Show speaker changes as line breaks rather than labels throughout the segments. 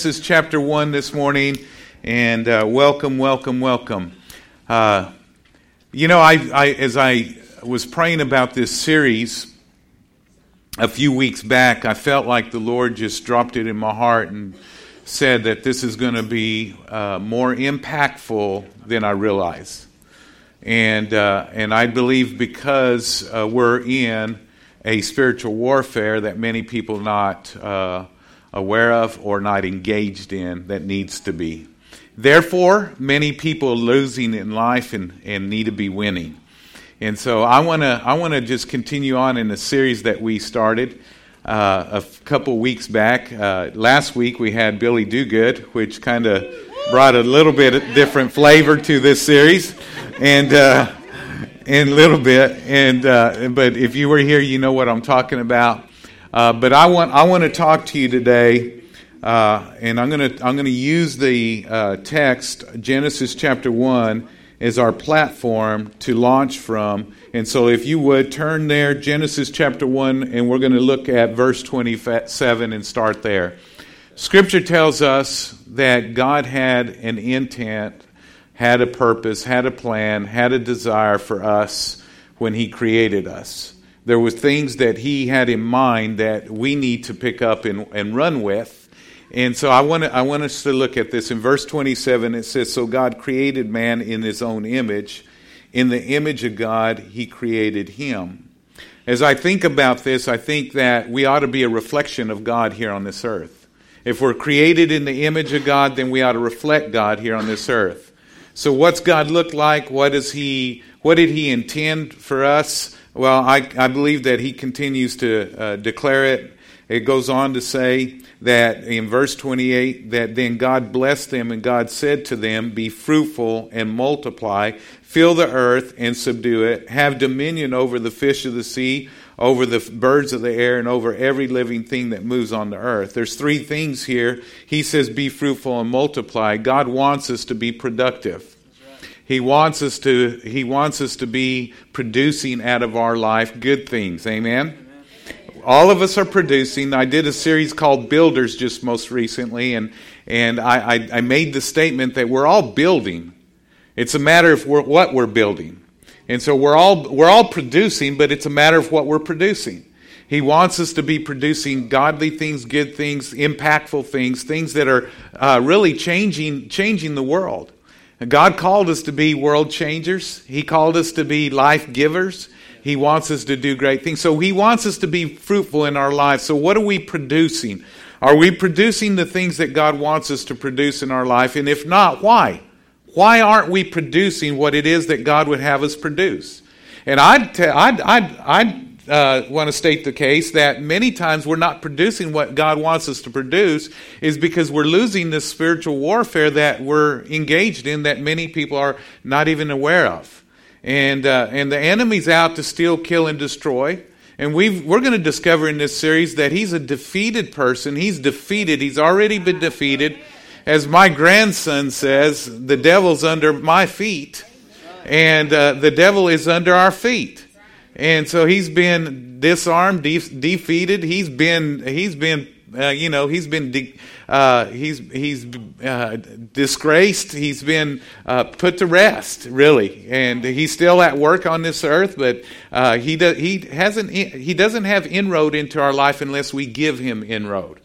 This is chapter 1 this morning, and uh, welcome, welcome, welcome. Uh, you know, I, I, as I was praying about this series a few weeks back, I felt like the Lord just dropped it in my heart and said that this is going to be uh, more impactful than I realize. And, uh, and I believe because uh, we're in a spiritual warfare that many people not uh, aware of or not engaged in that needs to be. Therefore, many people are losing in life and, and need to be winning. And so I want to I want to just continue on in the series that we started uh, a couple weeks back. Uh, last week we had Billy Do Good, which kind of brought a little bit different flavor to this series, and uh, in a little bit. And uh, but if you were here, you know what I'm talking about. Uh, but I want I want to talk to you today, uh, and I'm going to I'm to use the uh, text Genesis chapter one as our platform to launch from. And so, if you would turn there, Genesis chapter one, and we're going to look at verse 27 and start there. Scripture tells us that God had an intent, had a purpose, had a plan, had a desire for us when He created us there was things that he had in mind that we need to pick up and, and run with. And so I want, to, I want us to look at this. In verse 27, it says, So God created man in his own image. In the image of God, he created him. As I think about this, I think that we ought to be a reflection of God here on this earth. If we're created in the image of God, then we ought to reflect God here on this earth. So what's God look like? What is he what did he intend for us? Well, I, I believe that he continues to uh, declare it. It goes on to say that in verse 28 that then God blessed them and God said to them, Be fruitful and multiply, fill the earth and subdue it, have dominion over the fish of the sea, over the birds of the air, and over every living thing that moves on the earth. There's three things here. He says, Be fruitful and multiply. God wants us to be productive. He wants us to he wants us to be producing out of our life good things. Amen. Amen. All of us are producing. I did a series called Builders just most recently, and and I, I, I made the statement that we're all building. It's a matter of what we're building, and so we're all we're all producing, but it's a matter of what we're producing. He wants us to be producing godly things, good things, impactful things, things that are uh, really changing changing the world. God called us to be world changers. He called us to be life givers. He wants us to do great things. So He wants us to be fruitful in our lives. So, what are we producing? Are we producing the things that God wants us to produce in our life? And if not, why? Why aren't we producing what it is that God would have us produce? And I'd, t- I'd, I'd, I'd uh, want to state the case that many times we're not producing what God wants us to produce is because we're losing this spiritual warfare that we're engaged in that many people are not even aware of. And, uh, and the enemy's out to steal, kill, and destroy. And we we're going to discover in this series that he's a defeated person. He's defeated. He's already been defeated. As my grandson says, the devil's under my feet, and uh, the devil is under our feet. And so he's been disarmed, de- defeated. He's been, he's been, uh, you know, he's been, de- uh, he's he's uh, disgraced. He's been uh, put to rest, really, and he's still at work on this earth. But uh, he do- he hasn't he doesn't have inroad into our life unless we give him inroad.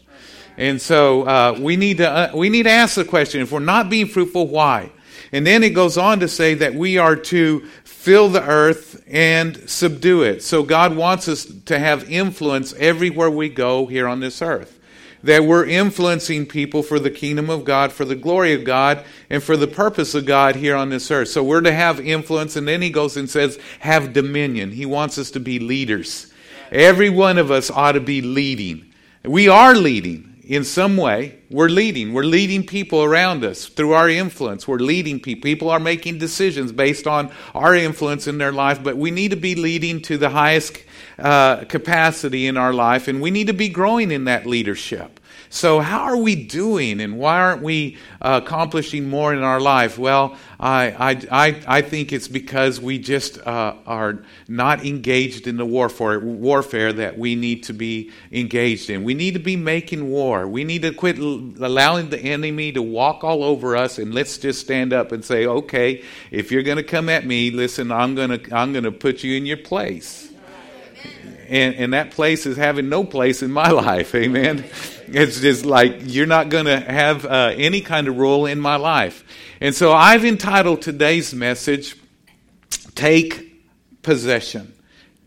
And so uh, we need to we need to ask the question: If we're not being fruitful, why? And then it goes on to say that we are to fill the earth and subdue it. So God wants us to have influence everywhere we go here on this earth. That we're influencing people for the kingdom of God, for the glory of God, and for the purpose of God here on this earth. So we're to have influence, and then he goes and says, have dominion. He wants us to be leaders. Every one of us ought to be leading. We are leading in some way, we're leading. We're leading people around us through our influence. We're leading people. People are making decisions based on our influence in their life, but we need to be leading to the highest uh, capacity in our life, and we need to be growing in that leadership. So, how are we doing, and why aren't we uh, accomplishing more in our life? Well, I, I, I, think it's because we just uh, are not engaged in the warfare, warfare that we need to be engaged in. We need to be making war. We need to quit allowing the enemy to walk all over us, and let's just stand up and say, okay, if you're going to come at me, listen, I'm going to I'm going to put you in your place and, and that place is having no place in my life. Amen. It's just like you're not going to have uh, any kind of role in my life. And so I've entitled today's message, Take Possession.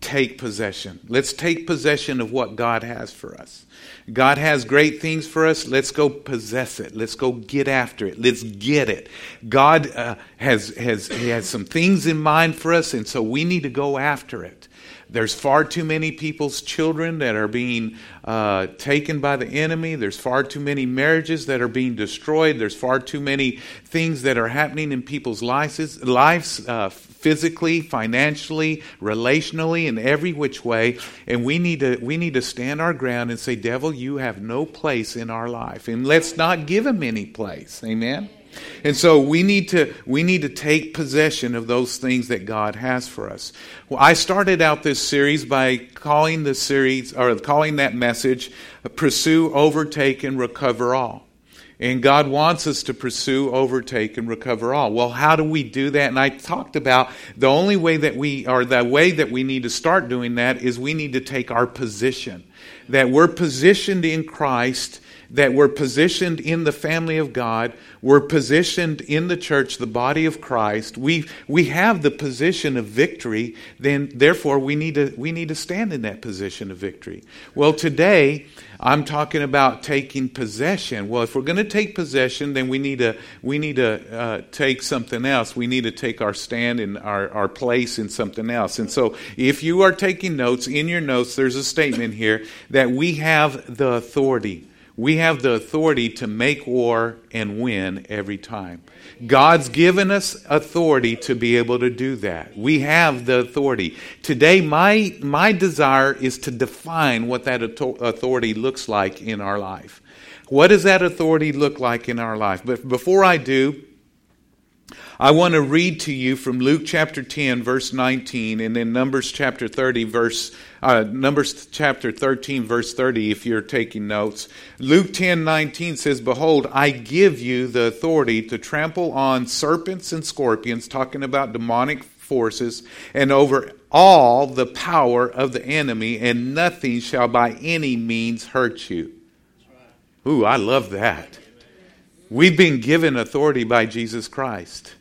Take possession. Let's take possession of what God has for us. God has great things for us. Let's go possess it. Let's go get after it. Let's get it. God uh, has, has, has some things in mind for us, and so we need to go after it. There's far too many people's children that are being uh, taken by the enemy. There's far too many marriages that are being destroyed. There's far too many things that are happening in people's lives, lives uh, physically, financially, relationally, in every which way. And we need to we need to stand our ground and say, "Devil, you have no place in our life," and let's not give him any place. Amen. And so we need to we need to take possession of those things that God has for us. Well, I started out this series by calling the series or calling that message pursue, overtake and recover all. And God wants us to pursue, overtake, and recover all. Well, how do we do that? And I talked about the only way that we, or the way that we need to start doing that is we need to take our position. That we're positioned in Christ that we're positioned in the family of God, we're positioned in the church, the body of Christ. We we have the position of victory, then therefore we need to we need to stand in that position of victory. Well, today I'm talking about taking possession. Well, if we're going to take possession, then we need to we need to uh, take something else. We need to take our stand in our, our place in something else. And so, if you are taking notes in your notes, there's a statement here that we have the authority we have the authority to make war and win every time. God's given us authority to be able to do that. We have the authority. Today, my, my desire is to define what that authority looks like in our life. What does that authority look like in our life? But before I do, I want to read to you from Luke chapter 10, verse 19, and then Numbers chapter 30, verse uh, Numbers chapter 13, verse 30, if you're taking notes. Luke 10, 19 says, Behold, I give you the authority to trample on serpents and scorpions, talking about demonic forces, and over all the power of the enemy, and nothing shall by any means hurt you. Ooh, I love that. We've been given authority by Jesus Christ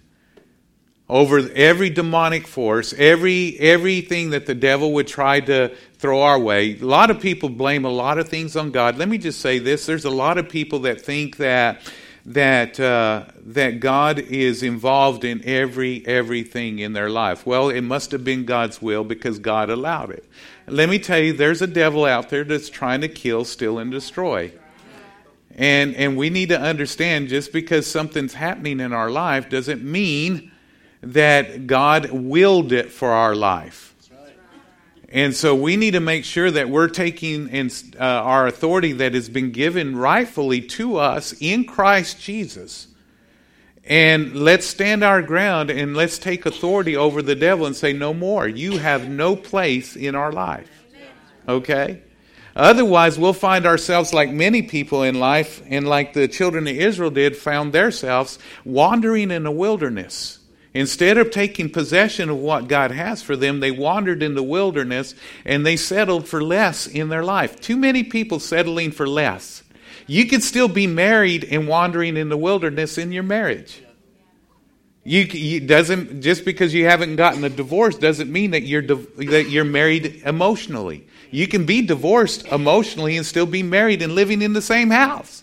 over every demonic force, every everything that the devil would try to throw our way. A lot of people blame a lot of things on God. Let me just say this: there's a lot of people that think that that uh, that God is involved in every everything in their life. Well, it must have been God's will because God allowed it. Let me tell you, there's a devil out there that's trying to kill, steal, and destroy. And and we need to understand just because something's happening in our life doesn't mean that God willed it for our life. And so we need to make sure that we're taking in, uh, our authority that has been given rightfully to us in Christ Jesus. And let's stand our ground and let's take authority over the devil and say, No more. You have no place in our life. Okay? Otherwise, we'll find ourselves like many people in life, and like the children of Israel did, found themselves wandering in the wilderness Instead of taking possession of what God has for them, they wandered in the wilderness and they settled for less in their life. Too many people settling for less. You could still be married and wandering in the wilderness in your marriage. You, you, doesn't just because you haven't gotten a divorce doesn't mean that you're that you're married emotionally. You can be divorced emotionally and still be married and living in the same house.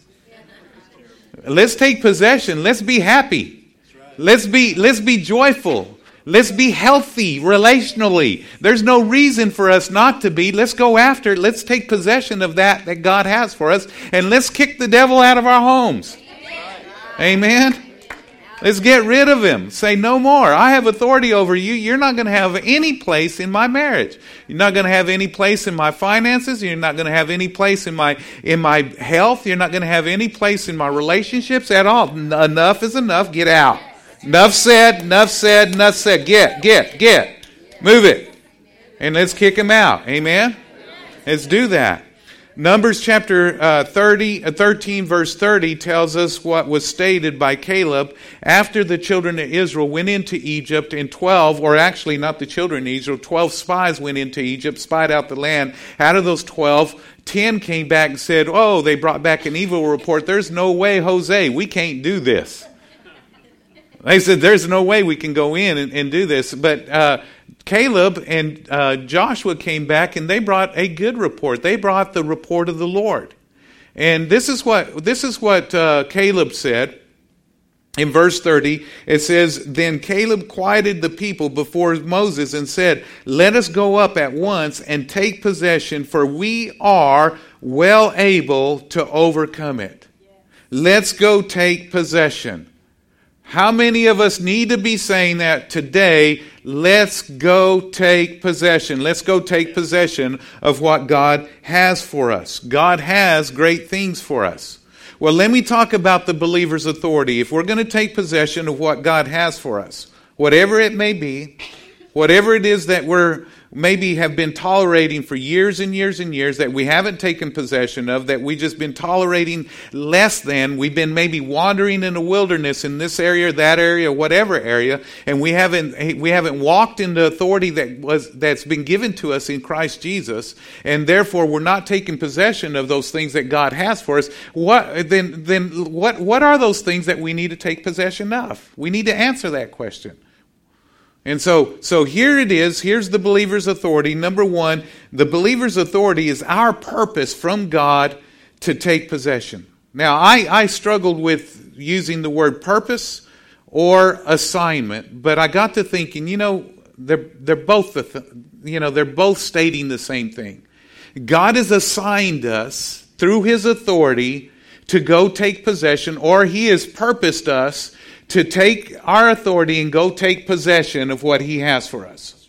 Let's take possession. Let's be happy. Let's be, let's be joyful. Let's be healthy relationally. There's no reason for us not to be. Let's go after it. Let's take possession of that that God has for us. And let's kick the devil out of our homes. Amen. Let's get rid of him. Say no more. I have authority over you. You're not going to have any place in my marriage. You're not going to have any place in my finances. You're not going to have any place in my in my health. You're not going to have any place in my relationships at all. Enough is enough. Get out. Enough said. Enough said. Enough said. Get, get, get. Move it. And let's kick him out. Amen. Let's do that. Numbers chapter uh, 30, uh, 13, verse 30 tells us what was stated by Caleb after the children of Israel went into Egypt, and 12, or actually not the children of Israel, 12 spies went into Egypt, spied out the land. Out of those 12, 10 came back and said, Oh, they brought back an evil report. There's no way, Jose, we can't do this. They said, There's no way we can go in and, and do this. But uh, Caleb and uh, Joshua came back and they brought a good report. They brought the report of the Lord. And this is what, this is what uh, Caleb said. In verse 30, it says, Then Caleb quieted the people before Moses and said, Let us go up at once and take possession, for we are well able to overcome it. Let's go take possession. How many of us need to be saying that today? Let's go take possession. Let's go take possession of what God has for us. God has great things for us. Well, let me talk about the believer's authority. If we're going to take possession of what God has for us, whatever it may be, whatever it is that we're maybe have been tolerating for years and years and years that we haven't taken possession of, that we've just been tolerating less than. We've been maybe wandering in the wilderness in this area, that area, whatever area, and we haven't we haven't walked in the authority that was that's been given to us in Christ Jesus, and therefore we're not taking possession of those things that God has for us. What then then what what are those things that we need to take possession of? We need to answer that question. And so, so here it is. Here's the believer's authority. Number one, the believer's authority is our purpose from God to take possession. Now, I, I struggled with using the word purpose or assignment, but I got to thinking, you know, they're, they're both the, th- you know, they're both stating the same thing. God has assigned us through His authority to go take possession, or He has purposed us to take our authority and go take possession of what He has for us.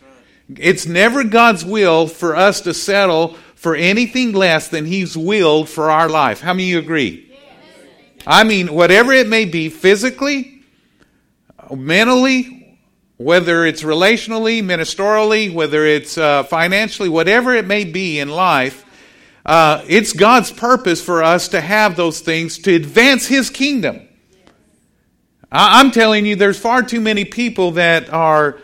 It's never God's will for us to settle for anything less than He's willed for our life. How many of you agree? I mean, whatever it may be, physically, mentally, whether it's relationally, ministerially, whether it's uh, financially, whatever it may be in life, uh, it's God's purpose for us to have those things to advance His kingdom. I'm telling you, there's far too many people that are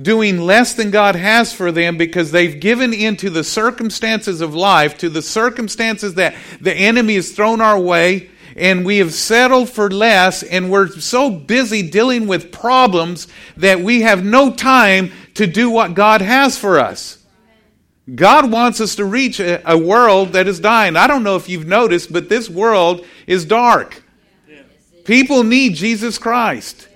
doing less than God has for them because they've given into the circumstances of life, to the circumstances that the enemy has thrown our way, and we have settled for less, and we're so busy dealing with problems that we have no time to do what God has for us. God wants us to reach a, a world that is dying. I don't know if you've noticed, but this world is dark. People need Jesus Christ.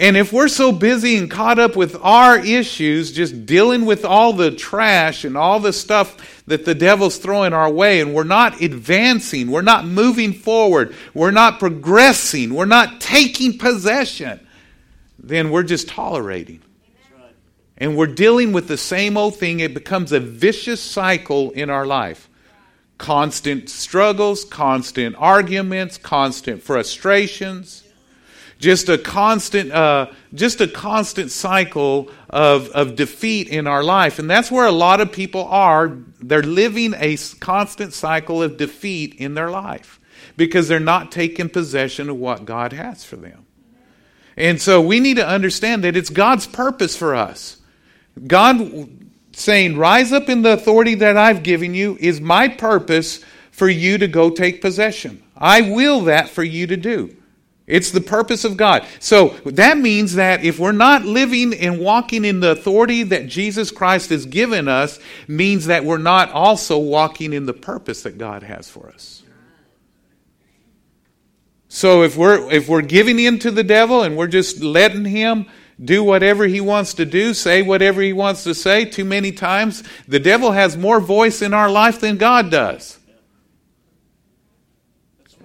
And if we're so busy and caught up with our issues, just dealing with all the trash and all the stuff that the devil's throwing our way, and we're not advancing, we're not moving forward, we're not progressing, we're not taking possession, then we're just tolerating. And we're dealing with the same old thing. It becomes a vicious cycle in our life constant struggles, constant arguments, constant frustrations, just a constant, uh, just a constant cycle of, of defeat in our life. And that's where a lot of people are. They're living a constant cycle of defeat in their life because they're not taking possession of what God has for them. And so we need to understand that it's God's purpose for us. God saying, Rise up in the authority that I've given you, is my purpose for you to go take possession. I will that for you to do. It's the purpose of God. So that means that if we're not living and walking in the authority that Jesus Christ has given us, means that we're not also walking in the purpose that God has for us. So if we're if we're giving in to the devil and we're just letting him do whatever he wants to do, say whatever he wants to say too many times. The devil has more voice in our life than God does.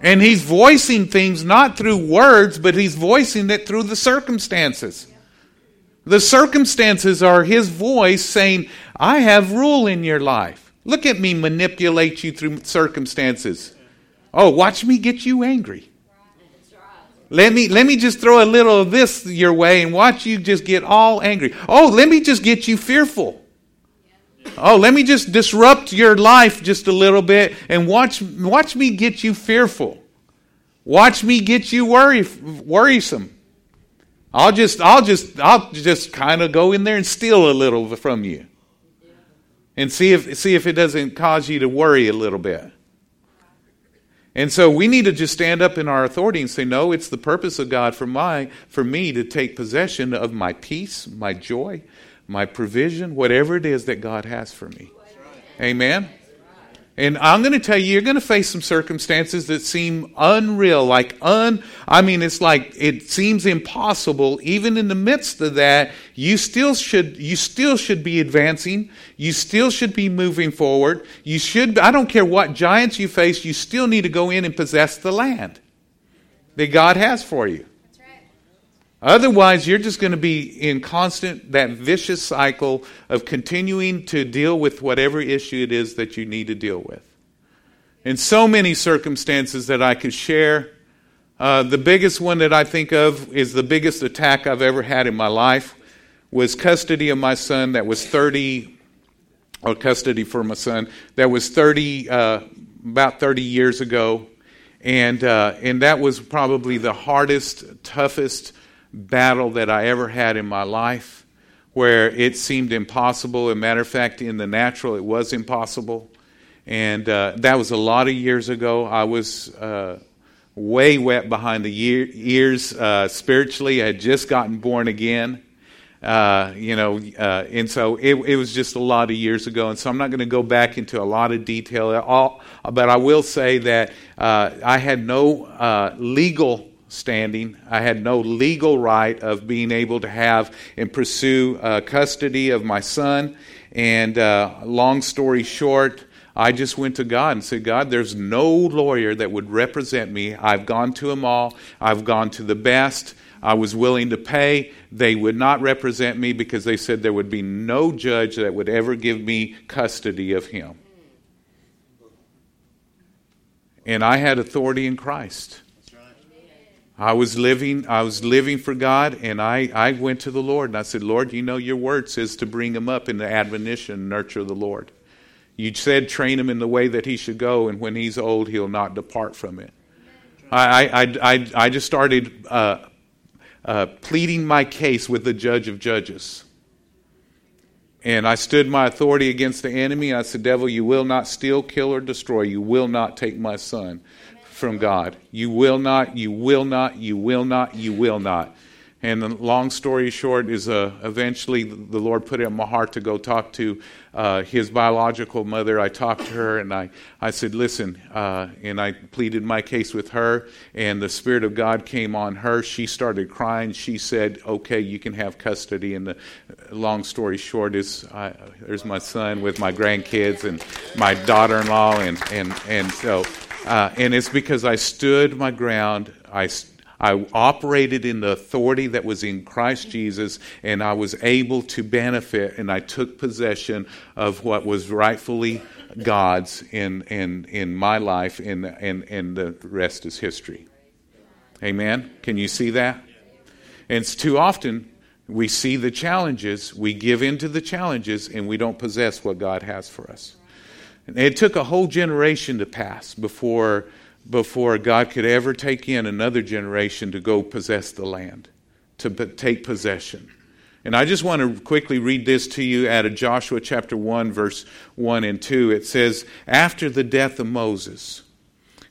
And he's voicing things not through words, but he's voicing it through the circumstances. The circumstances are his voice saying, I have rule in your life. Look at me manipulate you through circumstances. Oh, watch me get you angry. Let me, let me just throw a little of this your way and watch you just get all angry. Oh, let me just get you fearful. Oh, let me just disrupt your life just a little bit and watch, watch me get you fearful. Watch me get you worry, worrisome. I'll just, I'll just, I'll just kind of go in there and steal a little from you, and see if, see if it doesn't cause you to worry a little bit. And so we need to just stand up in our authority and say, no, it's the purpose of God for my, for me to take possession of my peace, my joy, my provision, whatever it is that God has for me. Amen. And I'm going to tell you, you're going to face some circumstances that seem unreal, like un, I mean, it's like it seems impossible. Even in the midst of that, you still should, you still should be advancing. You still should be moving forward. You should, I don't care what giants you face, you still need to go in and possess the land that God has for you. Otherwise, you're just going to be in constant, that vicious cycle of continuing to deal with whatever issue it is that you need to deal with. In so many circumstances that I could share, uh, the biggest one that I think of is the biggest attack I've ever had in my life was custody of my son that was 30, or custody for my son, that was 30, uh, about 30 years ago. And, uh, and that was probably the hardest, toughest, battle that I ever had in my life where it seemed impossible. As a matter of fact, in the natural, it was impossible. And uh, that was a lot of years ago. I was uh, way wet behind the year, ears uh, spiritually. I had just gotten born again. Uh, you know, uh, and so it, it, was just a lot of years ago, and so I'm not going to go back into a lot of detail. at All, but I will say that uh, I had no legal standing. I had no legal right of being able to have and pursue uh, custody of my son. And uh, long story short, I just went to God and said, God, there's no lawyer that would represent me. I've gone to them all, I've gone to the best. I was willing to pay. They would not represent me because they said there would be no judge that would ever give me custody of him. And I had authority in Christ. I was living, I was living for God, and I, I went to the Lord and I said, Lord, you know your word says to bring him up in the admonition and nurture the Lord. You said train him in the way that he should go, and when he's old, he'll not depart from it. I, I, I, I just started uh, uh, pleading my case with the judge of judges. And I stood my authority against the enemy. I said, Devil, you will not steal, kill, or destroy. You will not take my son from God. You will not, you will not, you will not, you will not. And the long story short is uh, eventually the Lord put it in my heart to go talk to uh, his biological mother. I talked to her and I, I said, Listen, uh, and I pleaded my case with her, and the Spirit of God came on her. She started crying. She said, Okay, you can have custody. And the long story short is there's my son with my grandkids and my daughter in law, and, and, and so uh, and it's because I stood my ground. I, I operated in the authority that was in Christ Jesus, and I was able to benefit, and I took possession of what was rightfully God's in, in, in my life, and, and, and the rest is history. Amen? Can you see that? And it's too often we see the challenges, we give in to the challenges, and we don't possess what God has for us. It took a whole generation to pass before, before God could ever take in another generation to go possess the land, to take possession. And I just want to quickly read this to you out of Joshua chapter 1, verse 1 and 2. It says, After the death of Moses,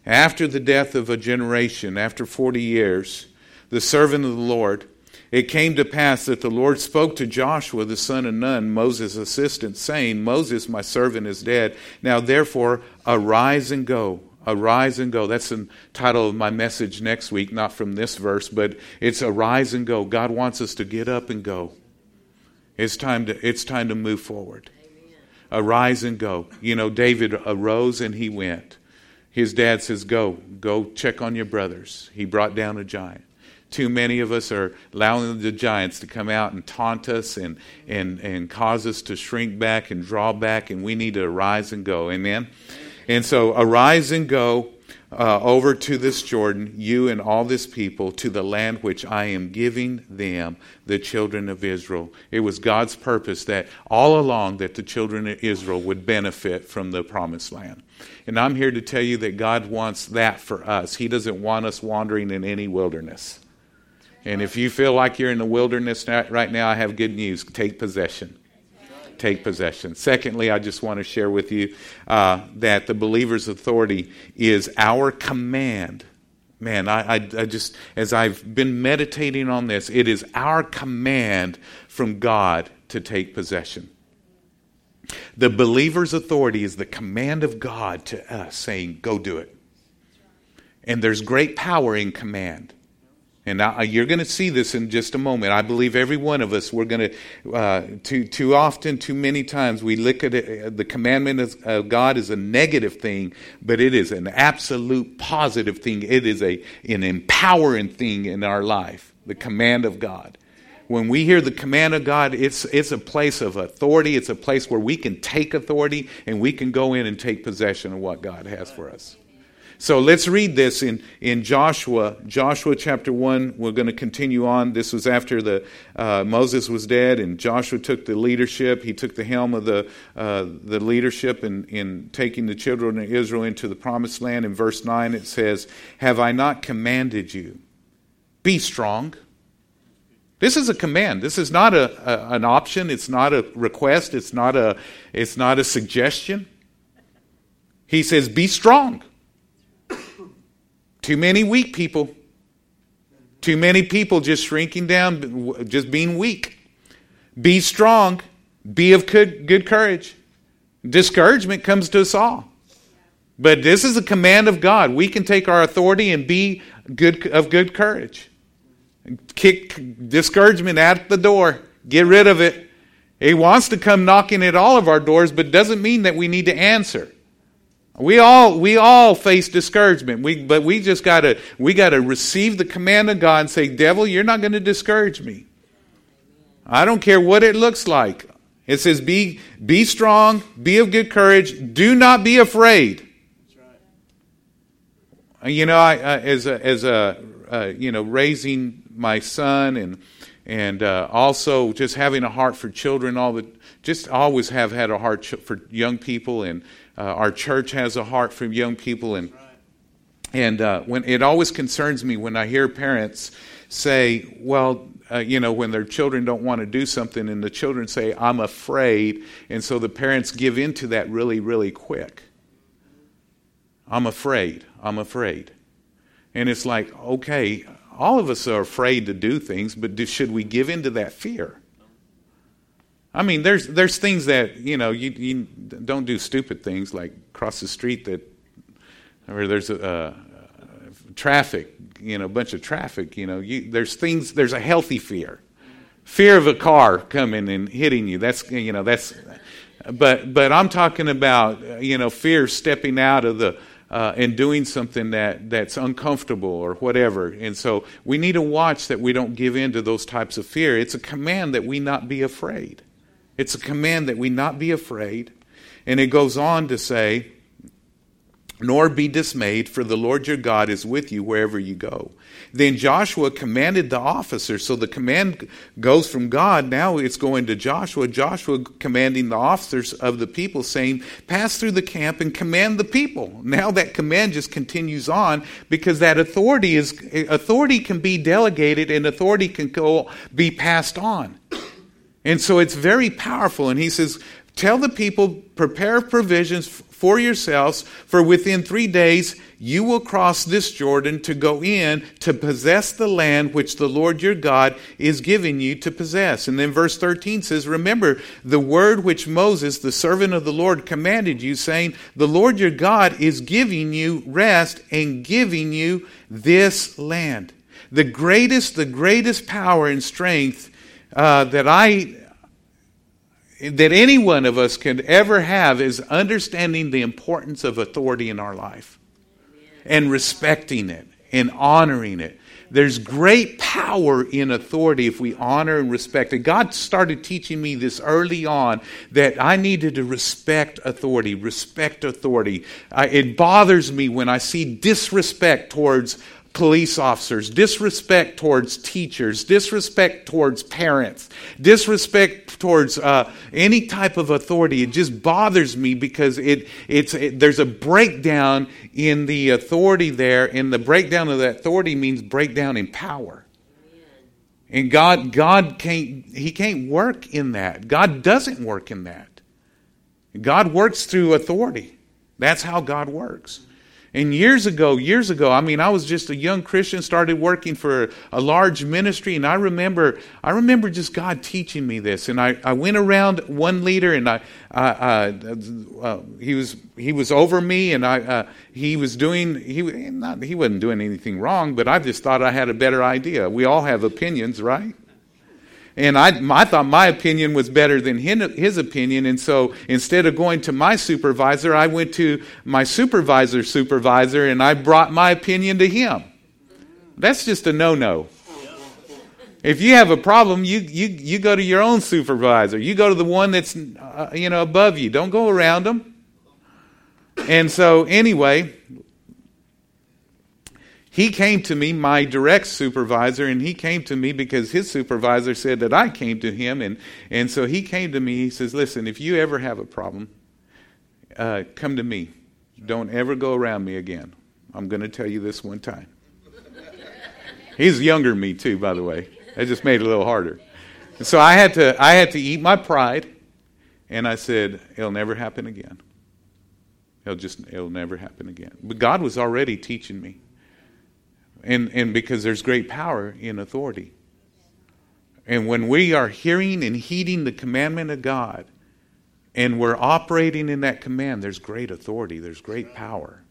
after the death of a generation, after 40 years, the servant of the Lord, it came to pass that the Lord spoke to Joshua the son of Nun, Moses' assistant, saying, Moses, my servant, is dead. Now therefore, arise and go. Arise and go. That's the title of my message next week, not from this verse, but it's arise and go. God wants us to get up and go. It's time to, it's time to move forward. Amen. Arise and go. You know, David arose and he went. His dad says, Go, go check on your brothers. He brought down a giant. Too many of us are allowing the giants to come out and taunt us and, and, and cause us to shrink back and draw back, and we need to arise and go. Amen? And so, arise and go uh, over to this Jordan, you and all this people, to the land which I am giving them, the children of Israel. It was God's purpose that all along that the children of Israel would benefit from the promised land. And I'm here to tell you that God wants that for us. He doesn't want us wandering in any wilderness. And if you feel like you're in the wilderness right now, I have good news. Take possession take possession. Secondly, I just want to share with you uh, that the believer's authority is our command. Man, I, I, I just, as I've been meditating on this, it is our command from God to take possession. The believer's authority is the command of God to us, saying, Go do it. And there's great power in command. And uh, you're going to see this in just a moment. I believe every one of us, we're going to, uh, too, too often, too many times, we look at it, uh, the commandment of God as a negative thing, but it is an absolute positive thing. It is a, an empowering thing in our life, the command of God. When we hear the command of God, it's, it's a place of authority. It's a place where we can take authority and we can go in and take possession of what God has for us. So let's read this in, in Joshua, Joshua chapter 1. We're going to continue on. This was after the, uh, Moses was dead, and Joshua took the leadership. He took the helm of the, uh, the leadership in, in taking the children of Israel into the promised land. In verse 9, it says, Have I not commanded you? Be strong. This is a command. This is not a, a, an option. It's not a request. It's not a, it's not a suggestion. He says, Be strong. Too many weak people. Too many people just shrinking down, just being weak. Be strong. Be of good, good courage. Discouragement comes to us all. But this is a command of God. We can take our authority and be good, of good courage. Kick discouragement at the door. Get rid of it. He wants to come knocking at all of our doors, but doesn't mean that we need to answer. We all we all face discouragement. We, but we just gotta we gotta receive the command of God and say, Devil, you're not going to discourage me. I don't care what it looks like. It says, "Be be strong, be of good courage, do not be afraid." You know, I, uh, as a, as a uh, you know raising my son and and uh, also just having a heart for children, all the just always have had a heart for young people and uh, our church has a heart for young people, and and uh, when it always concerns me when I hear parents say, "Well, uh, you know, when their children don't want to do something, and the children say, "I'm afraid," and so the parents give into that really, really quick. I'm afraid. I'm afraid, and it's like, okay, all of us are afraid to do things, but do, should we give into that fear? I mean, there's there's things that you know you, you don't do stupid things like cross the street that, or there's a, uh, traffic, you know, a bunch of traffic. You know, you, there's things. There's a healthy fear, fear of a car coming and hitting you. That's you know that's, but but I'm talking about you know fear stepping out of the. Uh, and doing something that, that's uncomfortable or whatever. And so we need to watch that we don't give in to those types of fear. It's a command that we not be afraid. It's a command that we not be afraid. And it goes on to say, nor be dismayed, for the Lord your God is with you wherever you go. Then Joshua commanded the officers. So the command goes from God. Now it's going to Joshua. Joshua commanding the officers of the people, saying, Pass through the camp and command the people. Now that command just continues on because that authority is authority can be delegated and authority can go be passed on. And so it's very powerful. And he says, Tell the people, prepare provisions for yourselves, for within three days you will cross this Jordan to go in to possess the land which the Lord your God is giving you to possess. And then verse 13 says, Remember the word which Moses, the servant of the Lord, commanded you, saying, The Lord your God is giving you rest and giving you this land. The greatest, the greatest power and strength uh, that I that any one of us can ever have is understanding the importance of authority in our life. and respecting it and honoring it. There's great power in authority if we honor and respect it. God started teaching me this early on that I needed to respect authority, respect authority. It bothers me when I see disrespect towards police officers, disrespect towards teachers, disrespect towards parents, disrespect towards uh, any type of authority. It just bothers me because it, it's, it, there's a breakdown in the authority there, and the breakdown of that authority means breakdown in power. And God, God can't, He can't work in that. God doesn't work in that. God works through authority. That's how God works. And years ago, years ago, I mean, I was just a young Christian, started working for a large ministry, and I remember, I remember just God teaching me this. And I, I went around one leader, and I, uh, uh, he was he was over me, and I uh, he was doing he not he wasn't doing anything wrong, but I just thought I had a better idea. We all have opinions, right? And I, I thought my opinion was better than his opinion. And so instead of going to my supervisor, I went to my supervisor's supervisor and I brought my opinion to him. That's just a no no. If you have a problem, you, you, you go to your own supervisor. You go to the one that's uh, you know above you. Don't go around them. And so anyway, he came to me, my direct supervisor, and he came to me because his supervisor said that I came to him. And, and so he came to me. He says, Listen, if you ever have a problem, uh, come to me. Don't ever go around me again. I'm going to tell you this one time. He's younger than me, too, by the way. That just made it a little harder. And so I had to, I had to eat my pride, and I said, It'll never happen again. It'll just, it'll never happen again. But God was already teaching me. And, and because there's great power in authority. And when we are hearing and heeding the commandment of God, and we're operating in that command, there's great authority, there's great power.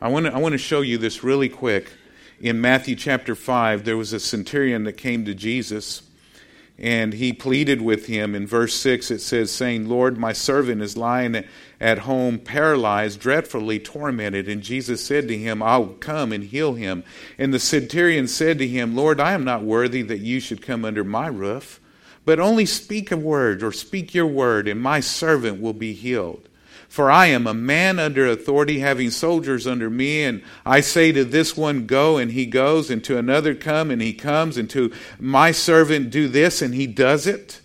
I want to I want to show you this really quick. In Matthew chapter 5, there was a centurion that came to Jesus and he pleaded with him. In verse 6, it says, saying, Lord, my servant is lying at home, paralyzed, dreadfully tormented. And Jesus said to him, I'll come and heal him. And the centurion said to him, Lord, I am not worthy that you should come under my roof, but only speak a word or speak your word, and my servant will be healed. For I am a man under authority, having soldiers under me, and I say to this one, Go, and he goes, and to another, Come, and he comes, and to my servant, Do this, and he does it.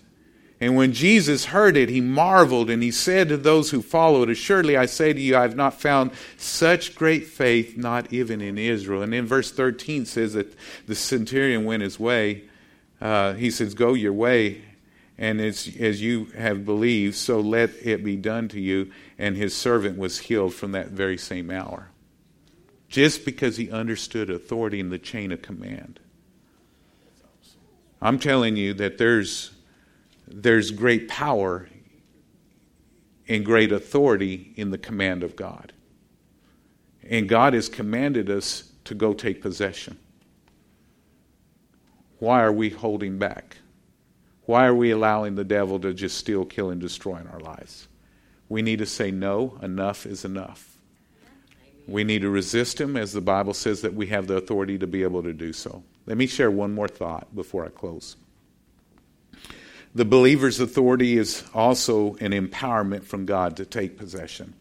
And when Jesus heard it, he marveled, and he said to those who followed, Assuredly I say to you, I have not found such great faith, not even in Israel. And then verse 13 says that the centurion went his way. Uh, he says, Go your way and as, as you have believed, so let it be done to you. And his servant was healed from that very same hour. Just because he understood authority in the chain of command. I'm telling you that there's, there's great power and great authority in the command of God. And God has commanded us to go take possession. Why are we holding back? Why are we allowing the devil to just steal, kill, and destroy in our lives? We need to say, no, enough is enough. We need to resist him, as the Bible says that we have the authority to be able to do so. Let me share one more thought before I close. The believer's authority is also an empowerment from God to take possession.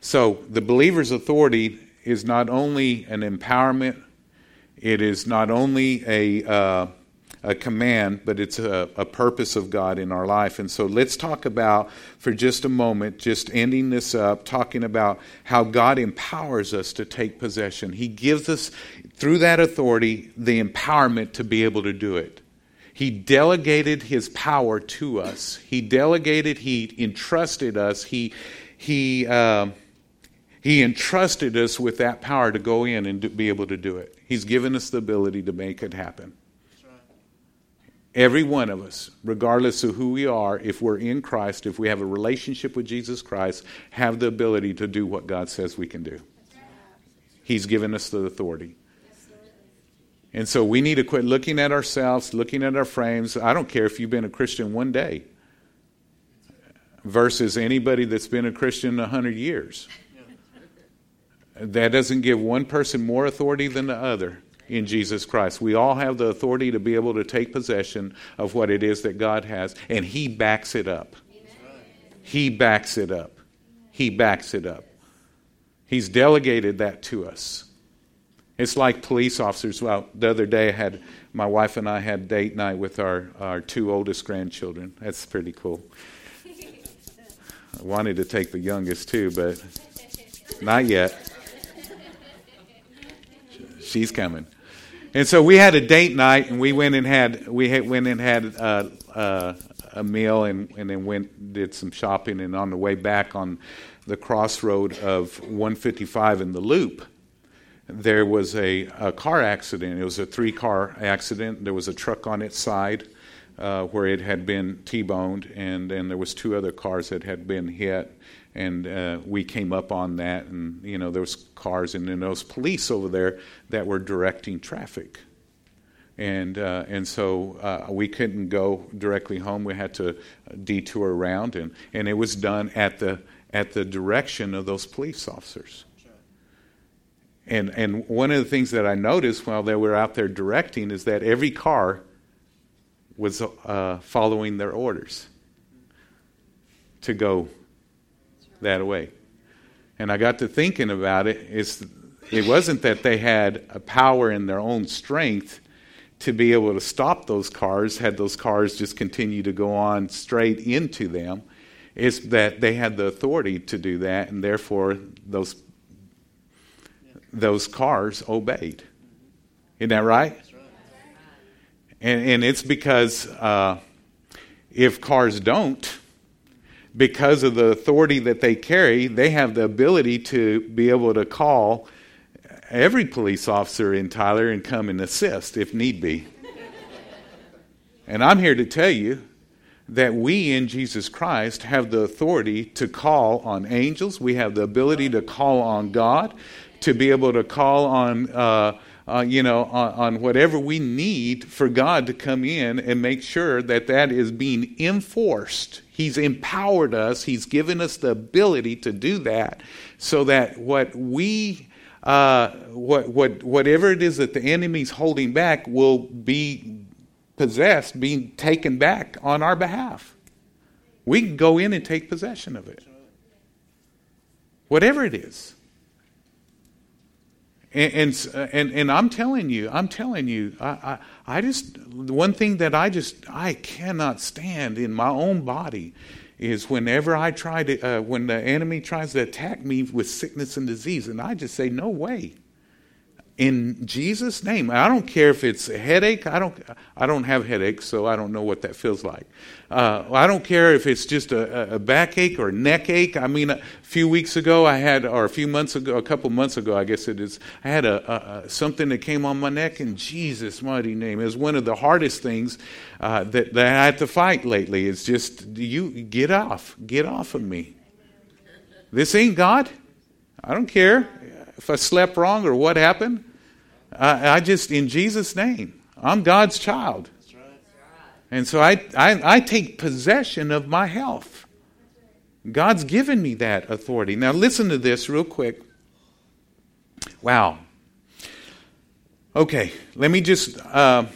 So, the believer's authority is not only an empowerment, it is not only a. Uh, a command, but it's a, a, purpose of God in our life. And so let's talk about, for just a moment, just ending this up, talking about how God empowers us to take possession. He gives us, through that authority, the empowerment to be able to do it. He delegated his power to us. He delegated, he entrusted us, he, he, uh, he entrusted us with that power to go in and do, be able to do it. He's given us the ability to make it happen. Every one of us, regardless of who we are, if we're in Christ, if we have a relationship with Jesus Christ, have the ability to do what God says we can do. He's given us the authority. And so we need to quit looking at ourselves, looking at our frames. I don't care if you've been a Christian one day versus anybody that's been a Christian a hundred years. That doesn't give one person more authority than the other in Jesus Christ. We all have the authority to be able to take possession of what it is that God has, and He backs it up. He backs it up. He backs it up. He's delegated that to us. It's like police officers. Well, the other day I had my wife and I had date night with our, our two oldest grandchildren. That's pretty cool. I wanted to take the youngest too, but not yet. She's coming. And so we had a date night, and we went and had we had, went and had uh, uh, a meal, and, and then went did some shopping. And on the way back on the crossroad of 155 in the Loop, there was a, a car accident. It was a three car accident. There was a truck on its side uh, where it had been T-boned, and then there was two other cars that had been hit. And uh, we came up on that, and you know there was cars, and then was police over there that were directing traffic, and uh, and so uh, we couldn't go directly home. We had to detour around, and and it was done at the at the direction of those police officers. And and one of the things that I noticed while they were out there directing is that every car was uh, following their orders to go that way. And I got to thinking about it. It's, it wasn't that they had a power in their own strength to be able to stop those cars, had those cars just continue to go on straight into them. It's that they had the authority to do that, and therefore those, those cars obeyed. Isn't that right? And, and it's because uh, if cars don't, because of the authority that they carry, they have the ability to be able to call every police officer in Tyler and come and assist if need be. and I'm here to tell you that we in Jesus Christ have the authority to call on angels. We have the ability to call on God, to be able to call on uh, uh, you know, on, on, whatever we need for God to come in and make sure that that is being enforced. He's empowered us, He's given us the ability to do that so that what we, uh, what, what, whatever it is that the enemy's holding back will be possessed, being taken back on our behalf. We can go in and take possession of it. Whatever it is. And, and, and, and, I'm telling you, I'm telling you, I, I, I just, one thing that I just, I cannot stand in my own body is whenever I try to, uh, when the enemy tries to attack me with sickness and disease, and I just say, no way in Jesus' name. I don't care if it's a headache. I don't. I don't have headaches, so I don't know what that feels like. Uh, I don't care if it's just a, a backache or neck ache. I mean, a few weeks ago I had, or a few months ago, a couple months ago, I guess it is. I had a, a something that came on my neck in Jesus' mighty name. It was one of the hardest things uh, that, that I had to fight lately. It's just you get off, get off of me. This ain't God. I don't care if I slept wrong or what happened. I, I just, in Jesus' name, I'm God's child. And so I, I, I take possession of my health. God's given me that authority. Now, listen to this real quick. Wow. Okay, let me just, uh,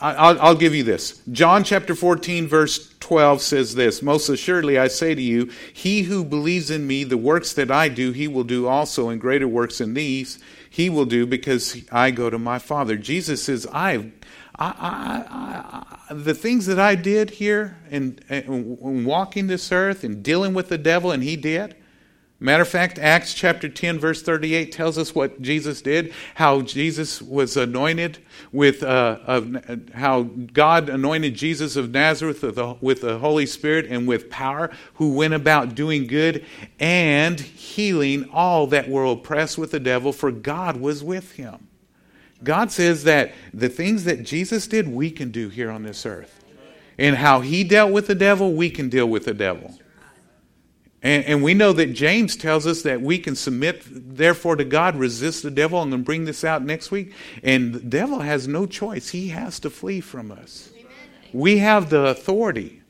I'll, I'll give you this. John chapter 14, verse 12 says this Most assuredly I say to you, he who believes in me, the works that I do, he will do also, and greater works than these he will do because I go to my Father. Jesus says, I, I, I, the things that I did here and, and walking this earth and dealing with the devil, and he did, Matter of fact, Acts chapter 10, verse 38 tells us what Jesus did, how Jesus was anointed with, uh, how God anointed Jesus of Nazareth with the, with the Holy Spirit and with power, who went about doing good and healing all that were oppressed with the devil, for God was with him. God says that the things that Jesus did, we can do here on this earth. And how he dealt with the devil, we can deal with the devil. And, and, we know that James tells us that we can submit, therefore, to God, resist the devil. I'm going to bring this out next week. And the devil has no choice, he has to flee from us. Amen. We have the authority,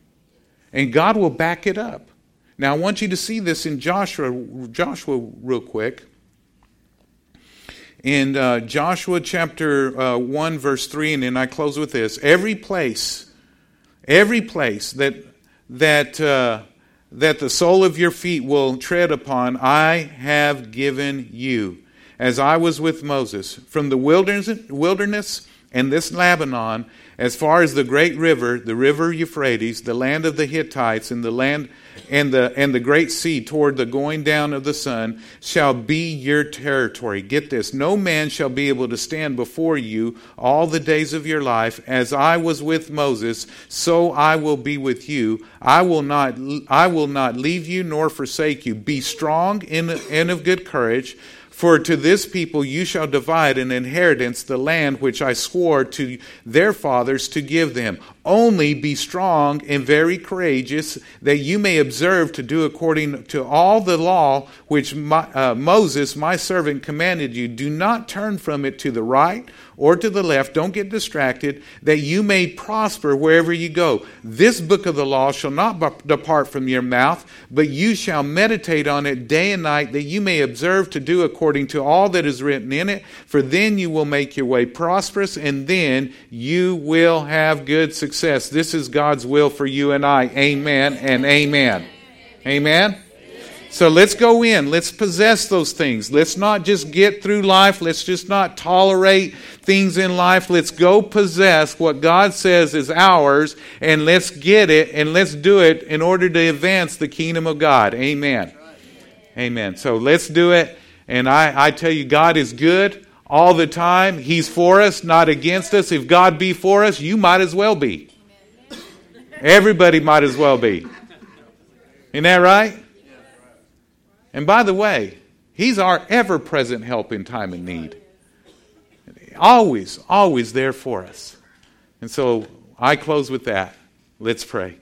and God will back it up. Now, I want you to see this in Joshua, Joshua real quick. in uh, Joshua chapter uh, 1, verse 3, and then I close with this. Every place, every place that, that, uh, that the sole of your feet will tread upon, I have given you, as I was with Moses. From the wilderness, wilderness and this Lebanon, as far as the great river, the river Euphrates, the land of the Hittites, and the land and the and the great sea toward the going down of the sun shall be your territory. Get this: no man shall be able to stand before you all the days of your life. As I was with Moses, so I will be with you. I will not I will not leave you nor forsake you. Be strong and, and of good courage. For to this people you shall divide an inheritance, the land which I swore to their fathers to give them. Only be strong and very courageous, that you may observe to do according to all the law which my, uh, Moses, my servant, commanded you. Do not turn from it to the right or to the left. Don't get distracted, that you may prosper wherever you go. This book of the law shall not depart from your mouth, but you shall meditate on it day and night, that you may observe to do according to all that is written in it. For then you will make your way prosperous, and then you will have good success. This is God's will for you and I. Amen and amen. Amen. So let's go in. Let's possess those things. Let's not just get through life. Let's just not tolerate things in life. Let's go possess what God says is ours and let's get it and let's do it in order to advance the kingdom of God. Amen. Amen. So let's do it. And I, I tell you, God is good all the time. He's for us, not against us. If God be for us, you might as well be. Everybody might as well be. Isn't that right? And by the way, He's our ever present help in time of need. Always, always there for us. And so I close with that. Let's pray.